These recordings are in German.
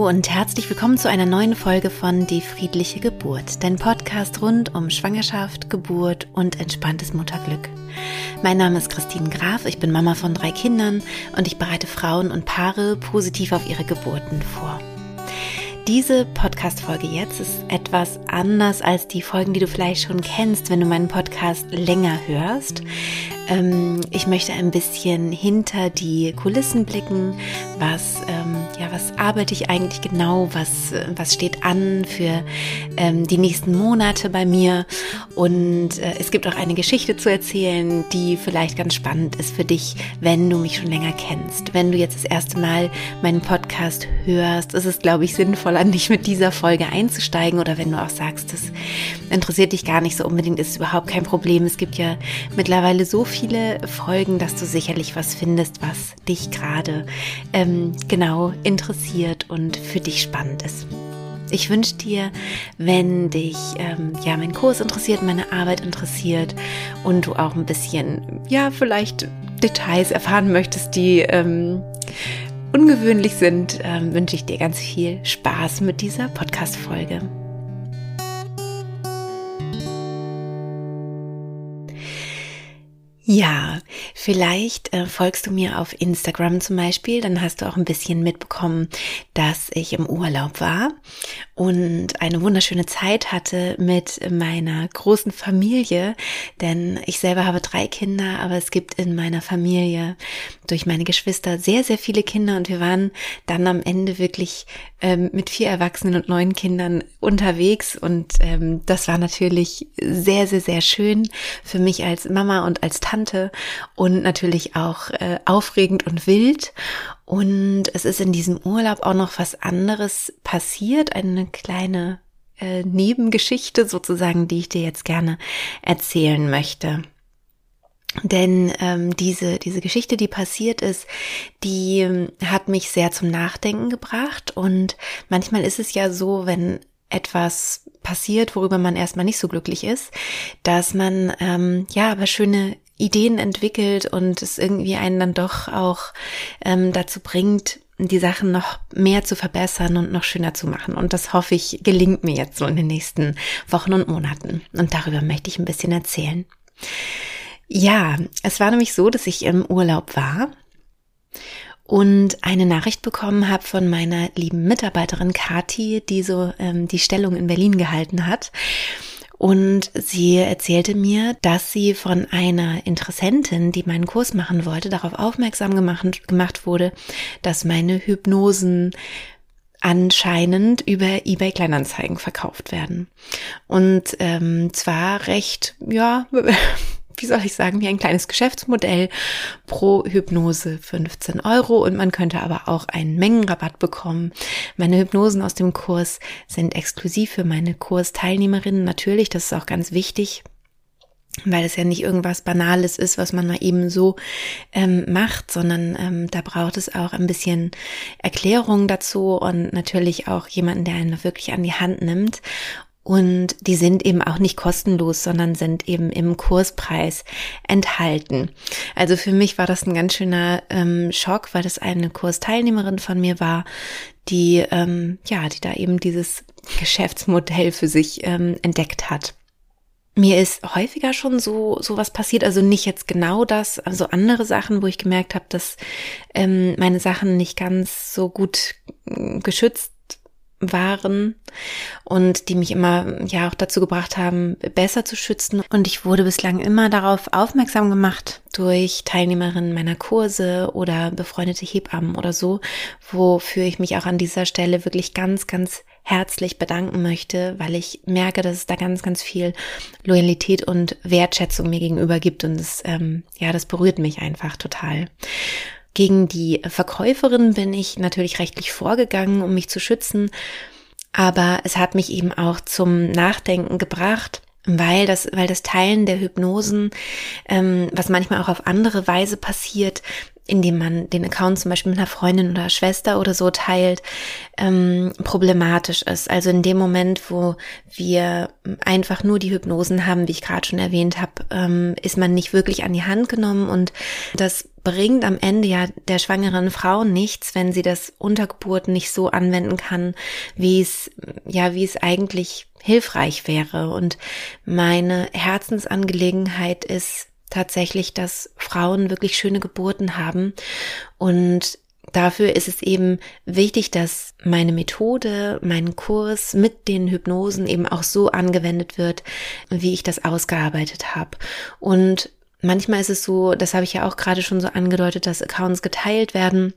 Und herzlich willkommen zu einer neuen Folge von Die friedliche Geburt, dein Podcast rund um Schwangerschaft, Geburt und entspanntes Mutterglück. Mein Name ist Christine Graf, ich bin Mama von drei Kindern und ich bereite Frauen und Paare positiv auf ihre Geburten vor. Diese Podcast-Folge jetzt ist etwas anders als die Folgen, die du vielleicht schon kennst, wenn du meinen Podcast länger hörst. Ähm, ich möchte ein bisschen hinter die Kulissen blicken. Was, ähm, ja, was arbeite ich eigentlich genau? Was, äh, was steht an für ähm, die nächsten Monate bei mir? Und äh, es gibt auch eine Geschichte zu erzählen, die vielleicht ganz spannend ist für dich, wenn du mich schon länger kennst. Wenn du jetzt das erste Mal meinen Podcast hörst, ist es, glaube ich, sinnvoller, nicht mit dieser Folge einzusteigen. Oder wenn du auch sagst, das interessiert dich gar nicht so unbedingt, ist überhaupt kein Problem. Es gibt ja mittlerweile so viel viele Folgen, dass du sicherlich was findest, was dich gerade ähm, genau interessiert und für dich spannend ist. Ich wünsche dir, wenn dich ähm, ja mein Kurs interessiert, meine Arbeit interessiert und du auch ein bisschen ja vielleicht Details erfahren möchtest, die ähm, ungewöhnlich sind, ähm, wünsche ich dir ganz viel Spaß mit dieser Podcast-Folge. Ja, vielleicht äh, folgst du mir auf Instagram zum Beispiel, dann hast du auch ein bisschen mitbekommen, dass ich im Urlaub war und eine wunderschöne Zeit hatte mit meiner großen Familie, denn ich selber habe drei Kinder, aber es gibt in meiner Familie durch meine Geschwister sehr, sehr viele Kinder und wir waren dann am Ende wirklich ähm, mit vier Erwachsenen und neun Kindern unterwegs und ähm, das war natürlich sehr, sehr, sehr schön für mich als Mama und als Tante und natürlich auch äh, aufregend und wild. Und es ist in diesem Urlaub auch noch was anderes passiert, eine kleine äh, Nebengeschichte sozusagen, die ich dir jetzt gerne erzählen möchte. Denn ähm, diese, diese Geschichte, die passiert ist, die ähm, hat mich sehr zum Nachdenken gebracht. Und manchmal ist es ja so, wenn etwas passiert, worüber man erstmal nicht so glücklich ist, dass man ähm, ja aber schöne Ideen entwickelt und es irgendwie einen dann doch auch ähm, dazu bringt, die Sachen noch mehr zu verbessern und noch schöner zu machen. Und das hoffe ich, gelingt mir jetzt so in den nächsten Wochen und Monaten. Und darüber möchte ich ein bisschen erzählen. Ja, es war nämlich so, dass ich im Urlaub war und eine Nachricht bekommen habe von meiner lieben Mitarbeiterin Kati, die so ähm, die Stellung in Berlin gehalten hat. Und sie erzählte mir, dass sie von einer Interessentin, die meinen Kurs machen wollte, darauf aufmerksam gemacht, gemacht wurde, dass meine Hypnosen anscheinend über eBay Kleinanzeigen verkauft werden. Und ähm, zwar recht, ja, wie soll ich sagen, wie ein kleines Geschäftsmodell pro Hypnose 15 Euro und man könnte aber auch einen Mengenrabatt bekommen. Meine Hypnosen aus dem Kurs sind exklusiv für meine Kursteilnehmerinnen natürlich, das ist auch ganz wichtig weil es ja nicht irgendwas Banales ist, was man mal eben so ähm, macht, sondern ähm, da braucht es auch ein bisschen Erklärung dazu und natürlich auch jemanden, der einen wirklich an die Hand nimmt. Und die sind eben auch nicht kostenlos, sondern sind eben im Kurspreis enthalten. Also für mich war das ein ganz schöner ähm, Schock, weil das eine Kursteilnehmerin von mir war, die ähm, ja, die da eben dieses Geschäftsmodell für sich ähm, entdeckt hat. Mir ist häufiger schon so so was passiert, also nicht jetzt genau das, also andere Sachen, wo ich gemerkt habe, dass ähm, meine Sachen nicht ganz so gut äh, geschützt waren und die mich immer ja auch dazu gebracht haben, besser zu schützen. Und ich wurde bislang immer darauf aufmerksam gemacht durch Teilnehmerinnen meiner Kurse oder befreundete Hebammen oder so, wofür ich mich auch an dieser Stelle wirklich ganz, ganz herzlich bedanken möchte, weil ich merke, dass es da ganz, ganz viel Loyalität und Wertschätzung mir gegenüber gibt und das, ähm, ja, das berührt mich einfach total. Gegen die Verkäuferin bin ich natürlich rechtlich vorgegangen, um mich zu schützen, aber es hat mich eben auch zum Nachdenken gebracht, weil das, weil das Teilen der Hypnosen, ähm, was manchmal auch auf andere Weise passiert, indem man den Account zum Beispiel mit einer Freundin oder Schwester oder so teilt, ähm, problematisch ist. Also in dem Moment, wo wir einfach nur die Hypnosen haben, wie ich gerade schon erwähnt habe, ähm, ist man nicht wirklich an die Hand genommen und das bringt am Ende ja der schwangeren Frau nichts, wenn sie das Untergeburt nicht so anwenden kann, wie es, ja, wie es eigentlich hilfreich wäre. Und meine Herzensangelegenheit ist, tatsächlich, dass Frauen wirklich schöne Geburten haben. Und dafür ist es eben wichtig, dass meine Methode, mein Kurs mit den Hypnosen eben auch so angewendet wird, wie ich das ausgearbeitet habe. Und manchmal ist es so, das habe ich ja auch gerade schon so angedeutet, dass Accounts geteilt werden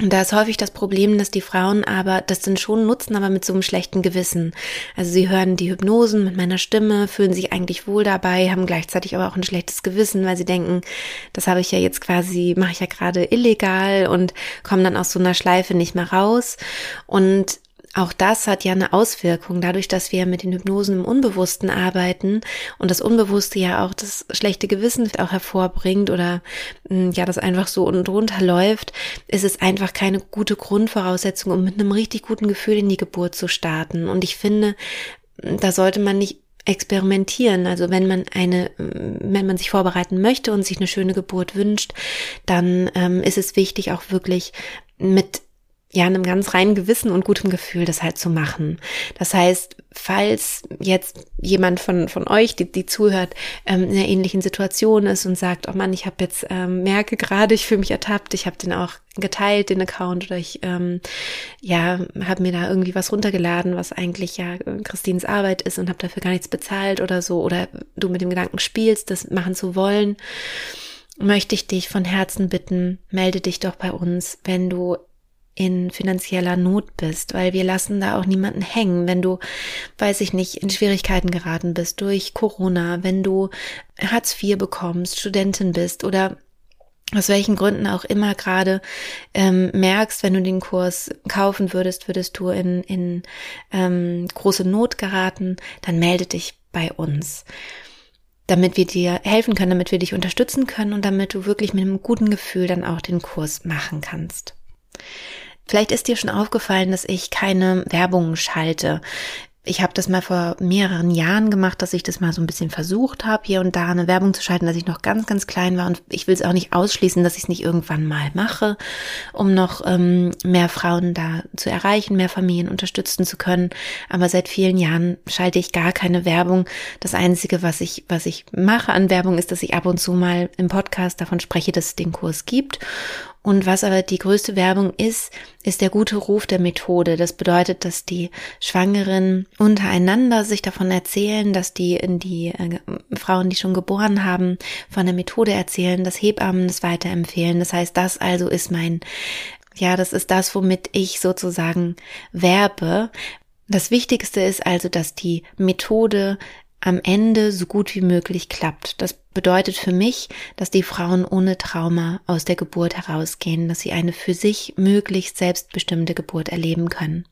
und da ist häufig das Problem, dass die Frauen aber das dann schon nutzen, aber mit so einem schlechten Gewissen. Also sie hören die Hypnosen mit meiner Stimme, fühlen sich eigentlich wohl dabei, haben gleichzeitig aber auch ein schlechtes Gewissen, weil sie denken, das habe ich ja jetzt quasi, mache ich ja gerade illegal und kommen dann aus so einer Schleife nicht mehr raus. Und auch das hat ja eine Auswirkung, dadurch, dass wir mit den Hypnosen im Unbewussten arbeiten und das Unbewusste ja auch das schlechte Gewissen auch hervorbringt oder hm, ja, das einfach so und drunter läuft, ist es einfach keine gute Grundvoraussetzung, um mit einem richtig guten Gefühl in die Geburt zu starten. Und ich finde, da sollte man nicht experimentieren. Also wenn man eine, wenn man sich vorbereiten möchte und sich eine schöne Geburt wünscht, dann ähm, ist es wichtig, auch wirklich mit ja, einem ganz reinen Gewissen und gutem Gefühl das halt zu machen. Das heißt, falls jetzt jemand von, von euch, die, die zuhört, ähm, in einer ähnlichen Situation ist und sagt, oh Mann, ich habe jetzt, ähm, merke gerade, ich fühle mich ertappt, ich habe den auch geteilt, den Account, oder ich, ähm, ja, habe mir da irgendwie was runtergeladen, was eigentlich ja Christines Arbeit ist und habe dafür gar nichts bezahlt oder so, oder du mit dem Gedanken spielst, das machen zu wollen, möchte ich dich von Herzen bitten, melde dich doch bei uns, wenn du in finanzieller Not bist, weil wir lassen da auch niemanden hängen, wenn du, weiß ich nicht, in Schwierigkeiten geraten bist durch Corona, wenn du Hartz IV bekommst, Studentin bist oder aus welchen Gründen auch immer gerade ähm, merkst, wenn du den Kurs kaufen würdest, würdest du in, in ähm, große Not geraten, dann melde dich bei uns, damit wir dir helfen können, damit wir dich unterstützen können und damit du wirklich mit einem guten Gefühl dann auch den Kurs machen kannst. Vielleicht ist dir schon aufgefallen, dass ich keine Werbung schalte ich habe das mal vor mehreren Jahren gemacht, dass ich das mal so ein bisschen versucht habe, hier und da eine Werbung zu schalten, dass ich noch ganz, ganz klein war. Und ich will es auch nicht ausschließen, dass ich es nicht irgendwann mal mache, um noch ähm, mehr Frauen da zu erreichen, mehr Familien unterstützen zu können. Aber seit vielen Jahren schalte ich gar keine Werbung. Das Einzige, was ich, was ich mache an Werbung, ist, dass ich ab und zu mal im Podcast davon spreche, dass es den Kurs gibt. Und was aber die größte Werbung ist, ist der gute Ruf der Methode. Das bedeutet, dass die Schwangeren untereinander sich davon erzählen, dass die, die äh, Frauen, die schon geboren haben, von der Methode erzählen, dass Hebammen es weiterempfehlen. Das heißt, das also ist mein, ja, das ist das, womit ich sozusagen werbe. Das Wichtigste ist also, dass die Methode am Ende so gut wie möglich klappt. Das bedeutet für mich, dass die Frauen ohne Trauma aus der Geburt herausgehen, dass sie eine für sich möglichst selbstbestimmte Geburt erleben können.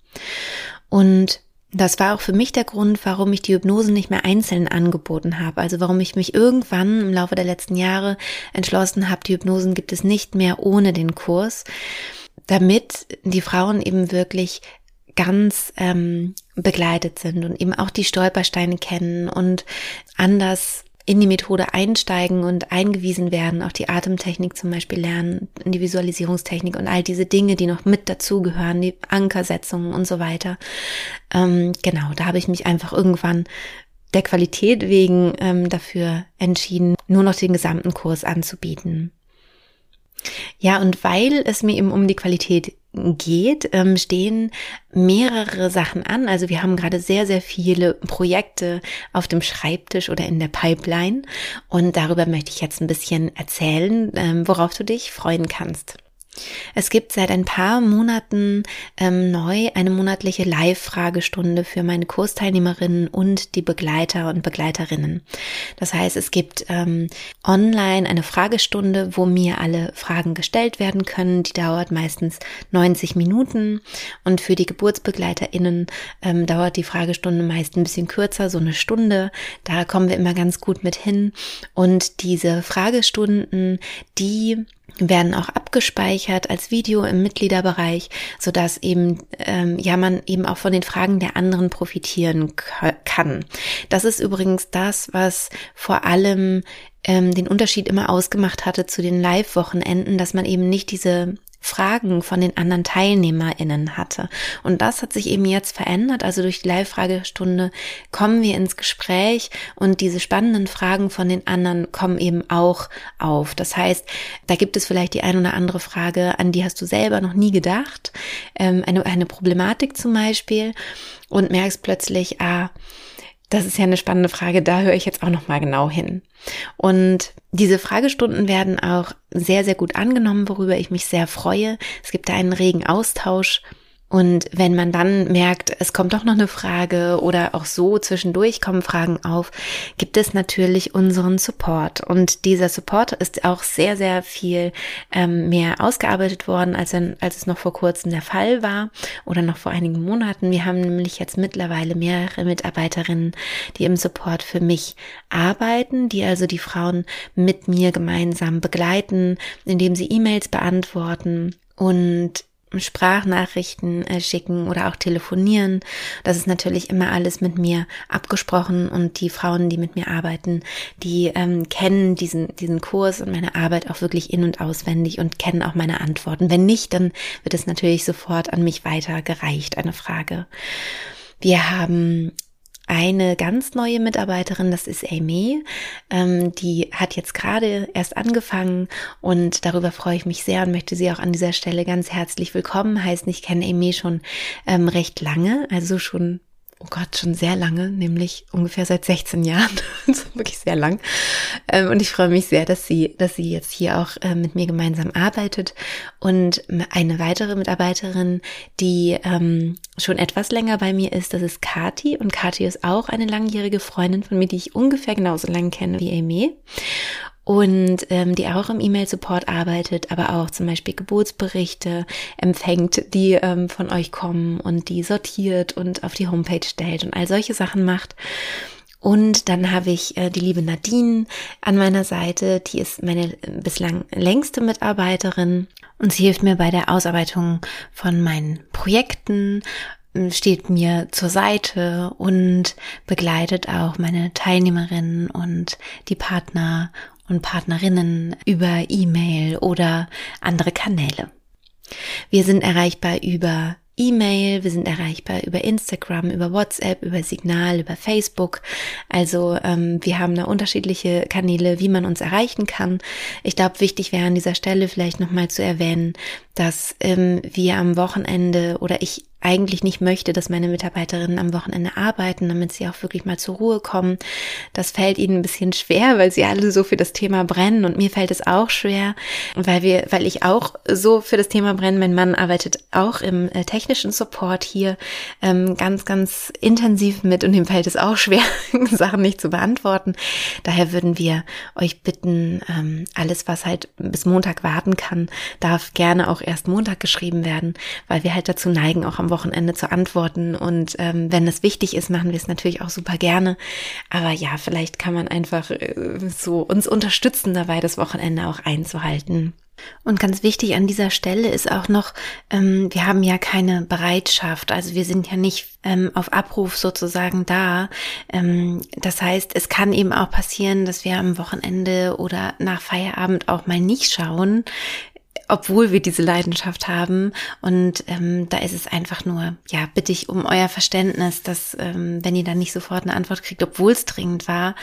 Und das war auch für mich der Grund, warum ich die Hypnose nicht mehr einzeln angeboten habe. Also warum ich mich irgendwann im Laufe der letzten Jahre entschlossen habe, die Hypnosen gibt es nicht mehr ohne den Kurs, damit die Frauen eben wirklich ganz ähm, begleitet sind und eben auch die Stolpersteine kennen und anders in die Methode einsteigen und eingewiesen werden, auch die Atemtechnik zum Beispiel lernen, in die Visualisierungstechnik und all diese Dinge, die noch mit dazugehören, die Ankersetzungen und so weiter. Ähm, genau, da habe ich mich einfach irgendwann der Qualität wegen ähm, dafür entschieden, nur noch den gesamten Kurs anzubieten. Ja, und weil es mir eben um die Qualität geht, ähm, stehen mehrere Sachen an. Also wir haben gerade sehr, sehr viele Projekte auf dem Schreibtisch oder in der Pipeline. Und darüber möchte ich jetzt ein bisschen erzählen, ähm, worauf du dich freuen kannst. Es gibt seit ein paar Monaten ähm, neu eine monatliche Live-Fragestunde für meine Kursteilnehmerinnen und die Begleiter und Begleiterinnen. Das heißt, es gibt ähm, online eine Fragestunde, wo mir alle Fragen gestellt werden können. Die dauert meistens 90 Minuten und für die Geburtsbegleiterinnen ähm, dauert die Fragestunde meist ein bisschen kürzer, so eine Stunde. Da kommen wir immer ganz gut mit hin. Und diese Fragestunden, die werden auch abgespeichert als Video im Mitgliederbereich, so dass eben ähm, ja man eben auch von den Fragen der anderen profitieren kann. Das ist übrigens das, was vor allem ähm, den Unterschied immer ausgemacht hatte zu den Live-Wochenenden, dass man eben nicht diese Fragen von den anderen TeilnehmerInnen hatte. Und das hat sich eben jetzt verändert. Also durch die Live-Fragestunde kommen wir ins Gespräch und diese spannenden Fragen von den anderen kommen eben auch auf. Das heißt, da gibt es vielleicht die ein oder andere Frage, an die hast du selber noch nie gedacht. Ähm, eine, eine Problematik zum Beispiel und merkst plötzlich, ah, das ist ja eine spannende Frage, da höre ich jetzt auch noch mal genau hin. Und diese Fragestunden werden auch sehr sehr gut angenommen, worüber ich mich sehr freue. Es gibt da einen regen Austausch und wenn man dann merkt, es kommt doch noch eine Frage oder auch so zwischendurch kommen Fragen auf, gibt es natürlich unseren Support. Und dieser Support ist auch sehr, sehr viel ähm, mehr ausgearbeitet worden, als, als es noch vor kurzem der Fall war oder noch vor einigen Monaten. Wir haben nämlich jetzt mittlerweile mehrere Mitarbeiterinnen, die im Support für mich arbeiten, die also die Frauen mit mir gemeinsam begleiten, indem sie E-Mails beantworten und Sprachnachrichten äh, schicken oder auch telefonieren. Das ist natürlich immer alles mit mir abgesprochen und die Frauen, die mit mir arbeiten, die ähm, kennen diesen, diesen Kurs und meine Arbeit auch wirklich in- und auswendig und kennen auch meine Antworten. Wenn nicht, dann wird es natürlich sofort an mich weitergereicht, eine Frage. Wir haben eine ganz neue Mitarbeiterin, das ist Amy. Ähm, die hat jetzt gerade erst angefangen und darüber freue ich mich sehr und möchte sie auch an dieser Stelle ganz herzlich willkommen heißen. Ich kenne Amy schon ähm, recht lange, also schon oh Gott, schon sehr lange, nämlich ungefähr seit 16 Jahren. ist wirklich sehr lang. Ähm, und ich freue mich sehr, dass sie, dass sie jetzt hier auch äh, mit mir gemeinsam arbeitet. Und eine weitere Mitarbeiterin, die ähm, schon etwas länger bei mir ist, das ist Kati. Und Kati ist auch eine langjährige Freundin von mir, die ich ungefähr genauso lange kenne wie Amy und ähm, die auch im E-Mail-Support arbeitet, aber auch zum Beispiel Geburtsberichte empfängt, die ähm, von euch kommen und die sortiert und auf die Homepage stellt und all solche Sachen macht. Und dann habe ich äh, die liebe Nadine an meiner Seite, die ist meine bislang längste Mitarbeiterin und sie hilft mir bei der Ausarbeitung von meinen Projekten, steht mir zur Seite und begleitet auch meine Teilnehmerinnen und die Partner und Partnerinnen über E-Mail oder andere Kanäle. Wir sind erreichbar über E-Mail, wir sind erreichbar über Instagram, über WhatsApp, über Signal, über Facebook. Also ähm, wir haben da unterschiedliche Kanäle, wie man uns erreichen kann. Ich glaube, wichtig wäre an dieser Stelle vielleicht nochmal zu erwähnen, dass ähm, wir am Wochenende oder ich eigentlich nicht möchte, dass meine Mitarbeiterinnen am Wochenende arbeiten, damit sie auch wirklich mal zur Ruhe kommen. Das fällt ihnen ein bisschen schwer, weil sie alle so für das Thema brennen und mir fällt es auch schwer, weil wir, weil ich auch so für das Thema brenne. Mein Mann arbeitet auch im äh, technischen Support hier ähm, ganz, ganz intensiv mit und ihm fällt es auch schwer, Sachen nicht zu beantworten. Daher würden wir euch bitten, ähm, alles, was halt bis Montag warten kann, darf gerne auch erst Montag geschrieben werden, weil wir halt dazu neigen, auch am Wochenende zu antworten. Und ähm, wenn es wichtig ist, machen wir es natürlich auch super gerne. Aber ja, vielleicht kann man einfach äh, so uns unterstützen dabei, das Wochenende auch einzuhalten. Und ganz wichtig an dieser Stelle ist auch noch, ähm, wir haben ja keine Bereitschaft, also wir sind ja nicht ähm, auf Abruf sozusagen da. Ähm, das heißt, es kann eben auch passieren, dass wir am Wochenende oder nach Feierabend auch mal nicht schauen obwohl wir diese Leidenschaft haben. Und ähm, da ist es einfach nur, ja, bitte ich um euer Verständnis, dass ähm, wenn ihr dann nicht sofort eine Antwort kriegt, obwohl es dringend war,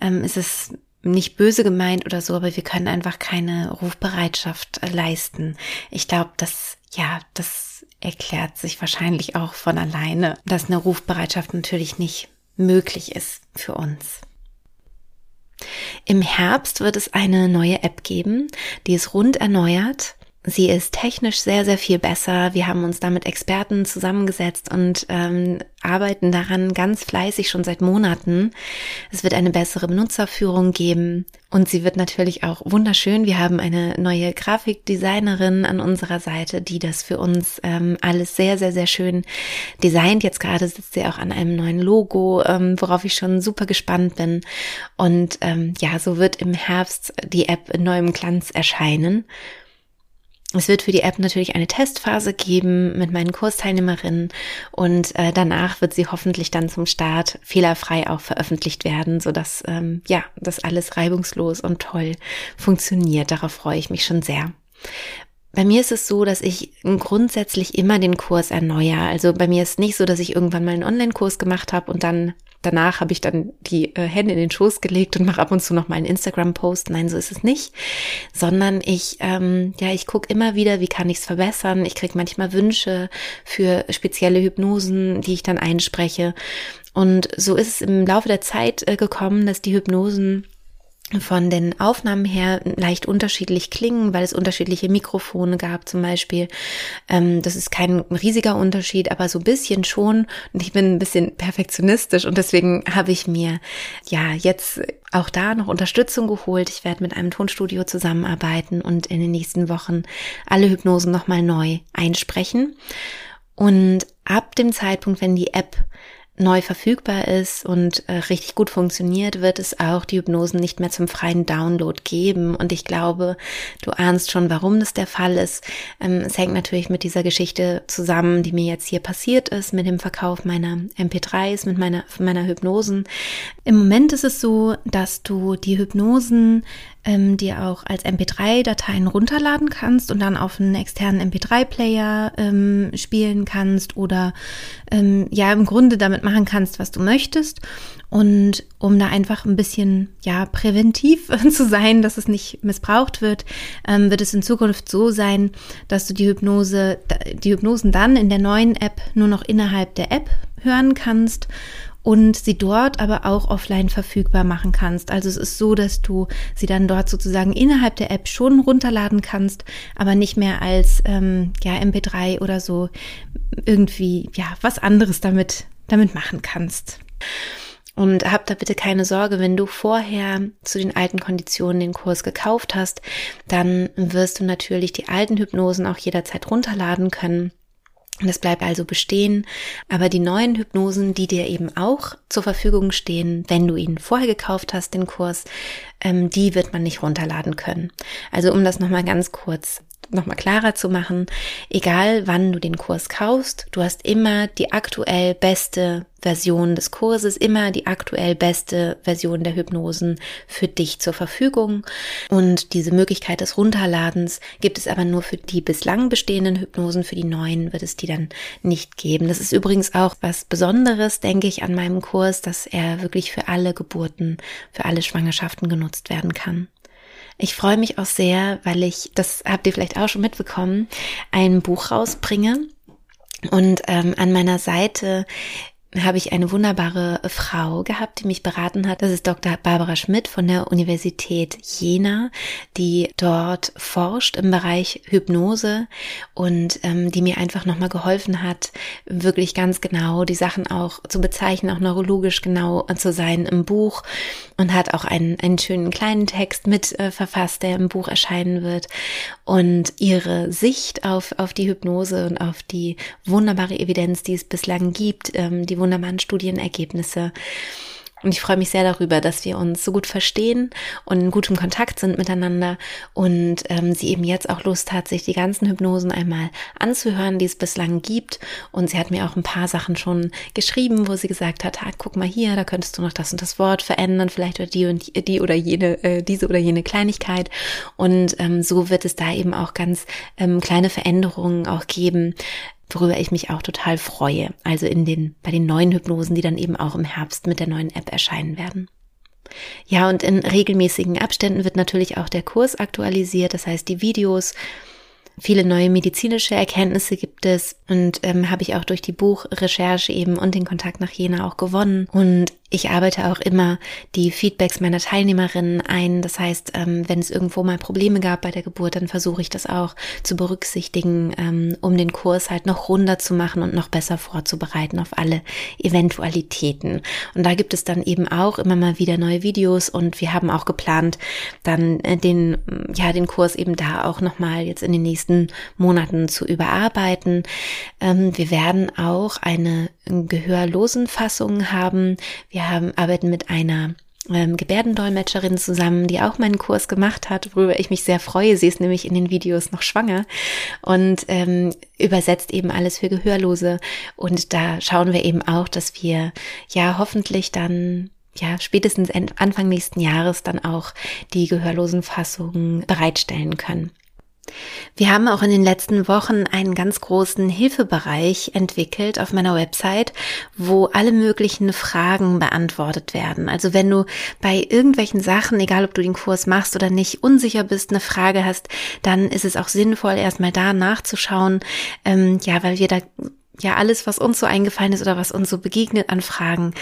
ähm, ist es nicht böse gemeint oder so, aber wir können einfach keine Rufbereitschaft äh, leisten. Ich glaube, dass, ja, das erklärt sich wahrscheinlich auch von alleine, dass eine Rufbereitschaft natürlich nicht möglich ist für uns. Im Herbst wird es eine neue App geben, die ist rund erneuert. Sie ist technisch sehr, sehr viel besser. Wir haben uns da mit Experten zusammengesetzt und ähm, arbeiten daran ganz fleißig schon seit Monaten. Es wird eine bessere Benutzerführung geben und sie wird natürlich auch wunderschön. Wir haben eine neue Grafikdesignerin an unserer Seite, die das für uns ähm, alles sehr, sehr, sehr schön designt. Jetzt gerade sitzt sie auch an einem neuen Logo, ähm, worauf ich schon super gespannt bin. Und ähm, ja, so wird im Herbst die App in neuem Glanz erscheinen. Es wird für die App natürlich eine Testphase geben mit meinen Kursteilnehmerinnen und äh, danach wird sie hoffentlich dann zum Start fehlerfrei auch veröffentlicht werden, so dass ähm, ja das alles reibungslos und toll funktioniert. Darauf freue ich mich schon sehr. Bei mir ist es so, dass ich grundsätzlich immer den Kurs erneuere. Also bei mir ist nicht so, dass ich irgendwann mal einen Online-Kurs gemacht habe und dann danach habe ich dann die äh, Hände in den Schoß gelegt und mache ab und zu noch mal einen Instagram-Post. Nein, so ist es nicht, sondern ich, ähm, ja, ich gucke immer wieder, wie kann ich es verbessern. Ich kriege manchmal Wünsche für spezielle Hypnosen, die ich dann einspreche. Und so ist es im Laufe der Zeit äh, gekommen, dass die Hypnosen von den Aufnahmen her leicht unterschiedlich klingen, weil es unterschiedliche Mikrofone gab zum Beispiel. Ähm, das ist kein riesiger Unterschied, aber so ein bisschen schon. Und ich bin ein bisschen perfektionistisch und deswegen habe ich mir ja jetzt auch da noch Unterstützung geholt. Ich werde mit einem Tonstudio zusammenarbeiten und in den nächsten Wochen alle Hypnosen nochmal neu einsprechen. Und ab dem Zeitpunkt, wenn die App neu verfügbar ist und äh, richtig gut funktioniert, wird es auch die Hypnosen nicht mehr zum freien Download geben. Und ich glaube, du ahnst schon, warum das der Fall ist. Ähm, es hängt natürlich mit dieser Geschichte zusammen, die mir jetzt hier passiert ist, mit dem Verkauf meiner MP3s, mit meiner, meiner Hypnosen. Im Moment ist es so, dass du die Hypnosen ähm, dir auch als MP3-Dateien runterladen kannst und dann auf einen externen MP3-Player ähm, spielen kannst oder ähm, ja im Grunde damit machen kannst, was du möchtest. Und um da einfach ein bisschen ja präventiv zu sein, dass es nicht missbraucht wird, ähm, wird es in Zukunft so sein, dass du die Hypnose, die Hypnosen dann in der neuen App nur noch innerhalb der App hören kannst und sie dort aber auch offline verfügbar machen kannst. Also es ist so, dass du sie dann dort sozusagen innerhalb der App schon runterladen kannst, aber nicht mehr als ähm, ja MP3 oder so irgendwie ja was anderes damit damit machen kannst. Und hab da bitte keine Sorge, wenn du vorher zu den alten Konditionen den Kurs gekauft hast, dann wirst du natürlich die alten Hypnosen auch jederzeit runterladen können. Das bleibt also bestehen, aber die neuen Hypnosen, die dir eben auch zur Verfügung stehen, wenn du ihn vorher gekauft hast, den Kurs, ähm, die wird man nicht runterladen können. Also um das nochmal ganz kurz nochmal klarer zu machen, egal wann du den Kurs kaufst, du hast immer die aktuell beste Version des Kurses, immer die aktuell beste Version der Hypnosen für dich zur Verfügung. Und diese Möglichkeit des Runterladens gibt es aber nur für die bislang bestehenden Hypnosen, für die neuen wird es die dann nicht geben. Das ist übrigens auch was Besonderes, denke ich, an meinem Kurs, dass er wirklich für alle Geburten, für alle Schwangerschaften genutzt werden kann. Ich freue mich auch sehr, weil ich, das habt ihr vielleicht auch schon mitbekommen, ein Buch rausbringe. Und ähm, an meiner Seite habe ich eine wunderbare Frau gehabt, die mich beraten hat. Das ist Dr. Barbara Schmidt von der Universität Jena, die dort forscht im Bereich Hypnose und ähm, die mir einfach nochmal geholfen hat, wirklich ganz genau die Sachen auch zu bezeichnen, auch neurologisch genau zu sein im Buch und hat auch einen, einen schönen kleinen Text mit äh, verfasst, der im Buch erscheinen wird und ihre Sicht auf, auf die Hypnose und auf die wunderbare Evidenz, die es bislang gibt, ähm, die wunderbaren Studienergebnisse. Und ich freue mich sehr darüber, dass wir uns so gut verstehen und in gutem Kontakt sind miteinander und ähm, sie eben jetzt auch Lust hat, sich die ganzen Hypnosen einmal anzuhören, die es bislang gibt. Und sie hat mir auch ein paar Sachen schon geschrieben, wo sie gesagt hat, ah, guck mal hier, da könntest du noch das und das Wort verändern, vielleicht oder die und die, die oder jene, äh, diese oder jene Kleinigkeit. Und ähm, so wird es da eben auch ganz ähm, kleine Veränderungen auch geben, worüber ich mich auch total freue. Also in den, bei den neuen Hypnosen, die dann eben auch im Herbst mit der neuen App erscheinen werden. Ja, und in regelmäßigen Abständen wird natürlich auch der Kurs aktualisiert. Das heißt, die Videos Viele neue medizinische Erkenntnisse gibt es und ähm, habe ich auch durch die Buchrecherche eben und den Kontakt nach Jena auch gewonnen. Und ich arbeite auch immer die Feedbacks meiner Teilnehmerinnen ein. Das heißt, ähm, wenn es irgendwo mal Probleme gab bei der Geburt, dann versuche ich das auch zu berücksichtigen, ähm, um den Kurs halt noch runder zu machen und noch besser vorzubereiten auf alle Eventualitäten. Und da gibt es dann eben auch immer mal wieder neue Videos und wir haben auch geplant, dann äh, den, ja, den Kurs eben da auch nochmal jetzt in den nächsten Monaten zu überarbeiten. Ähm, wir werden auch eine gehörlosen Fassung haben. Wir haben, arbeiten mit einer ähm, Gebärdendolmetscherin zusammen, die auch meinen Kurs gemacht hat, worüber ich mich sehr freue. Sie ist nämlich in den Videos noch schwanger und ähm, übersetzt eben alles für Gehörlose. Und da schauen wir eben auch, dass wir ja hoffentlich dann ja, spätestens Anfang nächsten Jahres dann auch die Gehörlosenfassung bereitstellen können. Wir haben auch in den letzten Wochen einen ganz großen Hilfebereich entwickelt auf meiner Website, wo alle möglichen Fragen beantwortet werden. Also wenn du bei irgendwelchen Sachen, egal ob du den Kurs machst oder nicht, unsicher bist, eine Frage hast, dann ist es auch sinnvoll, erstmal da nachzuschauen. Ähm, ja, weil wir da ja alles, was uns so eingefallen ist oder was uns so begegnet an Fragen,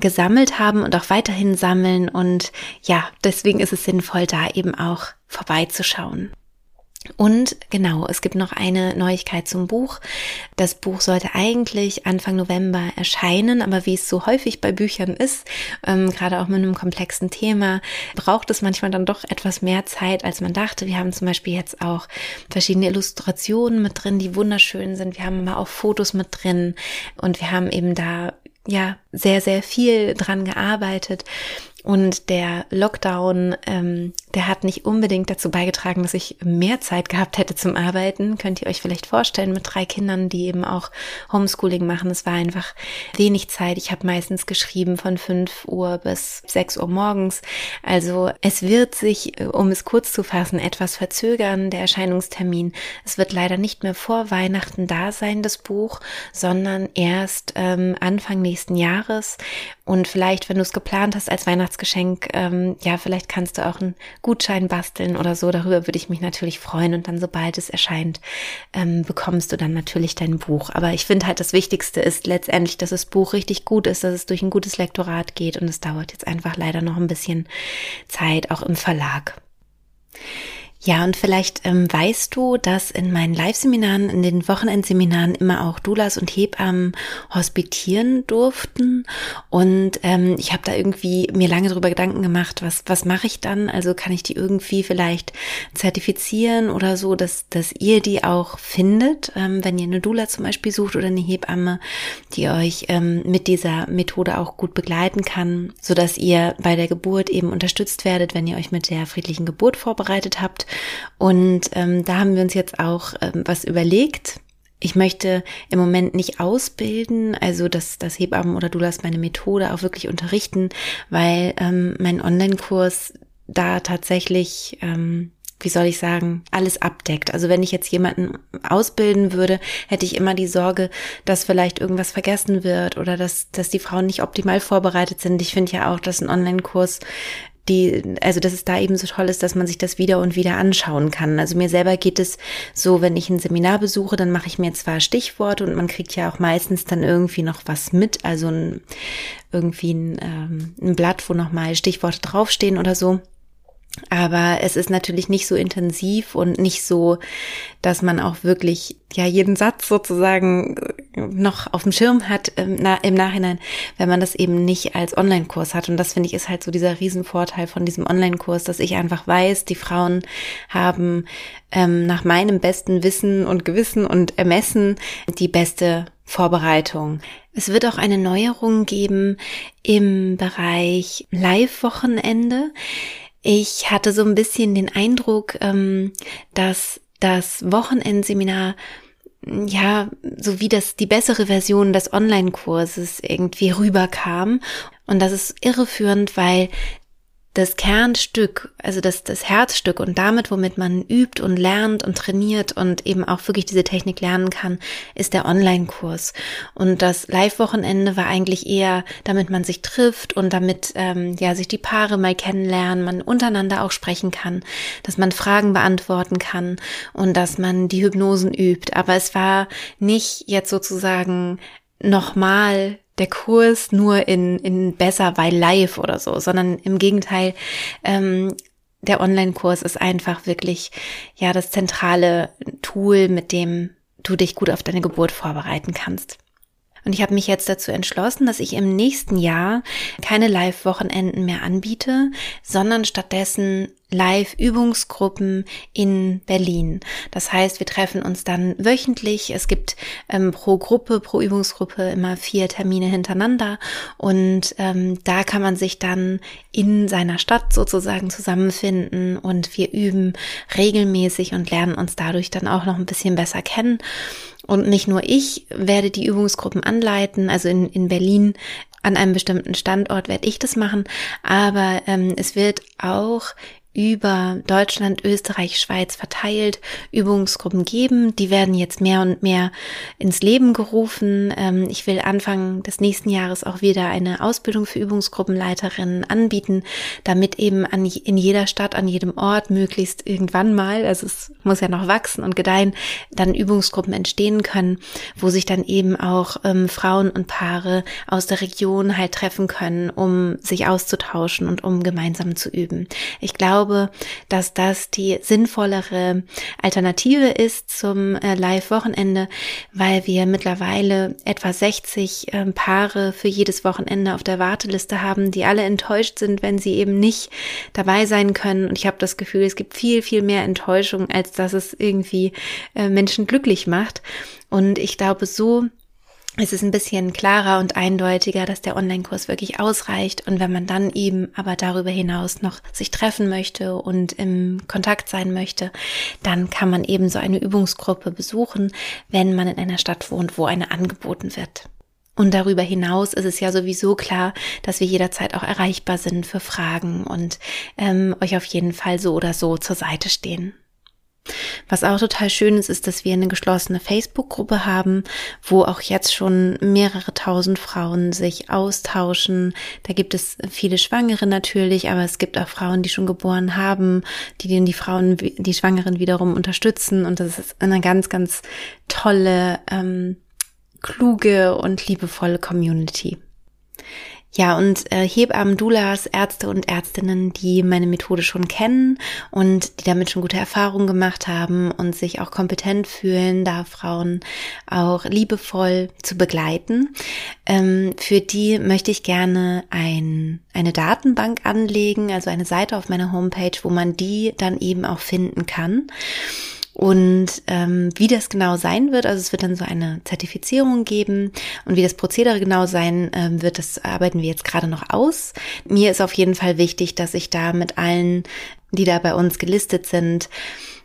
gesammelt haben und auch weiterhin sammeln. Und ja, deswegen ist es sinnvoll, da eben auch vorbeizuschauen. Und genau, es gibt noch eine Neuigkeit zum Buch. Das Buch sollte eigentlich Anfang November erscheinen, aber wie es so häufig bei Büchern ist, ähm, gerade auch mit einem komplexen Thema, braucht es manchmal dann doch etwas mehr Zeit, als man dachte. Wir haben zum Beispiel jetzt auch verschiedene Illustrationen mit drin, die wunderschön sind. Wir haben aber auch Fotos mit drin und wir haben eben da ja sehr, sehr viel dran gearbeitet. Und der Lockdown, ähm, der hat nicht unbedingt dazu beigetragen, dass ich mehr Zeit gehabt hätte zum Arbeiten. Könnt ihr euch vielleicht vorstellen mit drei Kindern, die eben auch Homeschooling machen. Es war einfach wenig Zeit. Ich habe meistens geschrieben von fünf Uhr bis sechs Uhr morgens. Also es wird sich, um es kurz zu fassen, etwas verzögern, der Erscheinungstermin. Es wird leider nicht mehr vor Weihnachten da sein, das Buch, sondern erst ähm, Anfang nächsten Jahres. Und vielleicht, wenn du es geplant hast als Weihnachtsgeschenk, ähm, ja, vielleicht kannst du auch einen Gutschein basteln oder so. Darüber würde ich mich natürlich freuen. Und dann, sobald es erscheint, ähm, bekommst du dann natürlich dein Buch. Aber ich finde halt, das Wichtigste ist letztendlich, dass das Buch richtig gut ist, dass es durch ein gutes Lektorat geht. Und es dauert jetzt einfach leider noch ein bisschen Zeit, auch im Verlag. Ja, und vielleicht ähm, weißt du, dass in meinen Live-Seminaren, in den Wochenendseminaren immer auch Doulas und Hebammen hospitieren durften. Und ähm, ich habe da irgendwie mir lange darüber Gedanken gemacht, was, was mache ich dann? Also kann ich die irgendwie vielleicht zertifizieren oder so, dass, dass ihr die auch findet, ähm, wenn ihr eine Dula zum Beispiel sucht oder eine Hebamme, die euch ähm, mit dieser Methode auch gut begleiten kann, so dass ihr bei der Geburt eben unterstützt werdet, wenn ihr euch mit der friedlichen Geburt vorbereitet habt und ähm, da haben wir uns jetzt auch ähm, was überlegt. Ich möchte im Moment nicht ausbilden, also dass das Hebammen oder du das meine Methode auch wirklich unterrichten, weil ähm, mein Online-Kurs da tatsächlich ähm, wie soll ich sagen, alles abdeckt. Also wenn ich jetzt jemanden ausbilden würde, hätte ich immer die Sorge, dass vielleicht irgendwas vergessen wird oder dass, dass die Frauen nicht optimal vorbereitet sind. Ich finde ja auch, dass ein Online-Kurs die, also dass es da eben so toll ist, dass man sich das wieder und wieder anschauen kann. Also mir selber geht es so, wenn ich ein Seminar besuche, dann mache ich mir zwar Stichworte und man kriegt ja auch meistens dann irgendwie noch was mit, also ein, irgendwie ein, ähm, ein Blatt, wo nochmal Stichworte draufstehen oder so. Aber es ist natürlich nicht so intensiv und nicht so, dass man auch wirklich ja jeden Satz sozusagen noch auf dem Schirm hat im, im Nachhinein, wenn man das eben nicht als Online-Kurs hat. Und das finde ich ist halt so dieser Riesenvorteil von diesem Online-Kurs, dass ich einfach weiß, die Frauen haben ähm, nach meinem besten Wissen und Gewissen und Ermessen die beste Vorbereitung. Es wird auch eine Neuerung geben im Bereich Live-Wochenende. Ich hatte so ein bisschen den Eindruck, ähm, dass das Wochenendseminar ja, so wie das die bessere Version des Online-Kurses irgendwie rüberkam. Und das ist irreführend, weil das Kernstück, also das, das Herzstück und damit, womit man übt und lernt und trainiert und eben auch wirklich diese Technik lernen kann, ist der Online-Kurs. Und das Live-Wochenende war eigentlich eher, damit man sich trifft und damit ähm, ja sich die Paare mal kennenlernen, man untereinander auch sprechen kann, dass man Fragen beantworten kann und dass man die Hypnosen übt. Aber es war nicht jetzt sozusagen nochmal der Kurs nur in, in besser weil live oder so, sondern im Gegenteil, ähm, der Online-Kurs ist einfach wirklich ja das zentrale Tool, mit dem du dich gut auf deine Geburt vorbereiten kannst. Und ich habe mich jetzt dazu entschlossen, dass ich im nächsten Jahr keine Live-Wochenenden mehr anbiete, sondern stattdessen Live-Übungsgruppen in Berlin. Das heißt, wir treffen uns dann wöchentlich. Es gibt ähm, pro Gruppe, pro Übungsgruppe immer vier Termine hintereinander und ähm, da kann man sich dann in seiner Stadt sozusagen zusammenfinden und wir üben regelmäßig und lernen uns dadurch dann auch noch ein bisschen besser kennen. Und nicht nur ich werde die Übungsgruppen anleiten, also in, in Berlin an einem bestimmten Standort werde ich das machen, aber ähm, es wird auch über Deutschland, Österreich, Schweiz verteilt Übungsgruppen geben. Die werden jetzt mehr und mehr ins Leben gerufen. Ähm, ich will Anfang des nächsten Jahres auch wieder eine Ausbildung für Übungsgruppenleiterinnen anbieten, damit eben an, in jeder Stadt, an jedem Ort möglichst irgendwann mal, also es muss ja noch wachsen und gedeihen, dann Übungsgruppen entstehen können, wo sich dann eben auch ähm, Frauen und Paare aus der Region halt treffen können, um sich auszutauschen und um gemeinsam zu üben. Ich glaube, glaube, dass das die sinnvollere Alternative ist zum äh, Live-Wochenende, weil wir mittlerweile etwa 60 äh, Paare für jedes Wochenende auf der Warteliste haben, die alle enttäuscht sind, wenn sie eben nicht dabei sein können. Und ich habe das Gefühl, es gibt viel, viel mehr Enttäuschung, als dass es irgendwie äh, Menschen glücklich macht. Und ich glaube, so es ist ein bisschen klarer und eindeutiger, dass der Online-Kurs wirklich ausreicht. Und wenn man dann eben aber darüber hinaus noch sich treffen möchte und im Kontakt sein möchte, dann kann man eben so eine Übungsgruppe besuchen, wenn man in einer Stadt wohnt, wo eine angeboten wird. Und darüber hinaus ist es ja sowieso klar, dass wir jederzeit auch erreichbar sind für Fragen und ähm, euch auf jeden Fall so oder so zur Seite stehen. Was auch total schön ist, ist, dass wir eine geschlossene Facebook-Gruppe haben, wo auch jetzt schon mehrere tausend Frauen sich austauschen. Da gibt es viele Schwangere natürlich, aber es gibt auch Frauen, die schon geboren haben, die den die Frauen, die Schwangeren wiederum unterstützen. Und das ist eine ganz, ganz tolle, ähm, kluge und liebevolle Community. Ja, und äh, Hebammen, Doulas, Ärzte und Ärztinnen, die meine Methode schon kennen und die damit schon gute Erfahrungen gemacht haben und sich auch kompetent fühlen, da Frauen auch liebevoll zu begleiten. Ähm, für die möchte ich gerne ein, eine Datenbank anlegen, also eine Seite auf meiner Homepage, wo man die dann eben auch finden kann. Und ähm, wie das genau sein wird, also es wird dann so eine Zertifizierung geben und wie das Prozedere genau sein ähm, wird, das arbeiten wir jetzt gerade noch aus. Mir ist auf jeden Fall wichtig, dass ich da mit allen, die da bei uns gelistet sind,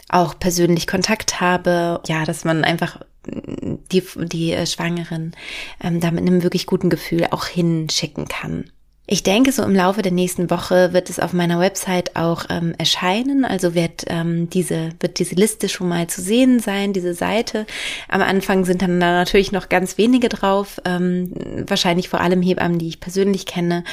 auch persönlich Kontakt habe, ja, dass man einfach die, die äh, Schwangeren ähm, da mit einem wirklich guten Gefühl auch hinschicken kann. Ich denke, so im Laufe der nächsten Woche wird es auf meiner Website auch ähm, erscheinen. Also wird ähm, diese wird diese Liste schon mal zu sehen sein, diese Seite. Am Anfang sind dann da natürlich noch ganz wenige drauf, ähm, wahrscheinlich vor allem Hebammen, die ich persönlich kenne.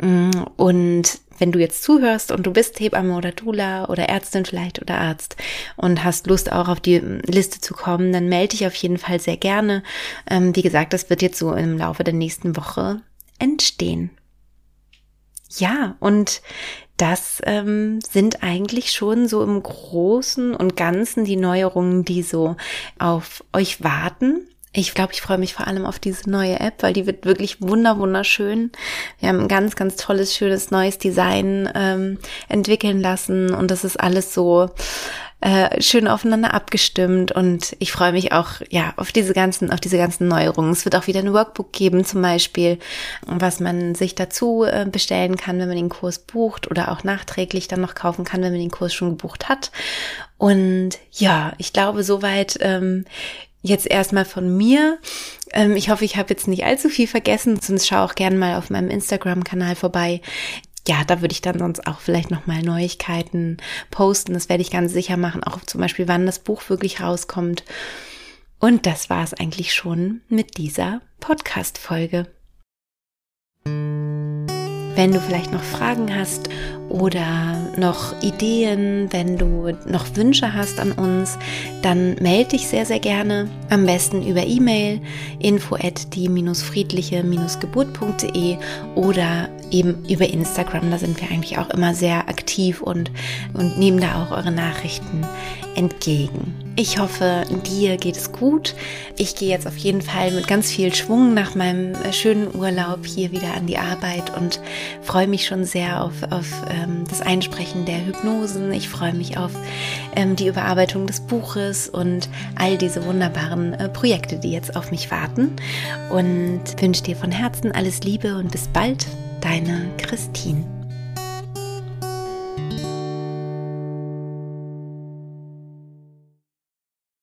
Mm, und wenn du jetzt zuhörst und du bist Hebamme oder Dula oder Ärztin vielleicht oder Arzt und hast Lust auch auf die Liste zu kommen, dann melde dich auf jeden Fall sehr gerne. Ähm, wie gesagt, das wird jetzt so im Laufe der nächsten Woche entstehen. Ja, und das ähm, sind eigentlich schon so im Großen und Ganzen die Neuerungen, die so auf euch warten. Ich glaube, ich freue mich vor allem auf diese neue App, weil die wird wirklich wunder wunderschön. Wir haben ein ganz, ganz tolles, schönes neues Design ähm, entwickeln lassen und das ist alles so äh, schön aufeinander abgestimmt und ich freue mich auch ja auf diese ganzen auf diese ganzen Neuerungen. Es wird auch wieder ein Workbook geben zum Beispiel, was man sich dazu äh, bestellen kann, wenn man den Kurs bucht oder auch nachträglich dann noch kaufen kann, wenn man den Kurs schon gebucht hat. Und ja, ich glaube soweit ähm, jetzt erstmal von mir. Ähm, ich hoffe, ich habe jetzt nicht allzu viel vergessen, sonst schau auch gerne mal auf meinem Instagram-Kanal vorbei ja, da würde ich dann sonst auch vielleicht nochmal Neuigkeiten posten. Das werde ich ganz sicher machen, auch zum Beispiel, wann das Buch wirklich rauskommt. Und das war es eigentlich schon mit dieser Podcast-Folge. Wenn du vielleicht noch Fragen hast oder noch Ideen, wenn du noch Wünsche hast an uns, dann melde dich sehr, sehr gerne. Am besten über E-Mail info at die-friedliche-geburt.de oder eben über Instagram. Da sind wir eigentlich auch immer sehr aktiv und, und nehmen da auch eure Nachrichten entgegen. Ich hoffe, dir geht es gut. Ich gehe jetzt auf jeden Fall mit ganz viel Schwung nach meinem äh, schönen Urlaub hier wieder an die Arbeit und freue mich schon sehr auf, auf ähm, das Einsprechen der Hypnosen. Ich freue mich auf ähm, die Überarbeitung des Buches und all diese wunderbaren äh, Projekte, die jetzt auf mich warten. Und wünsche dir von Herzen alles Liebe und bis bald, deine Christine.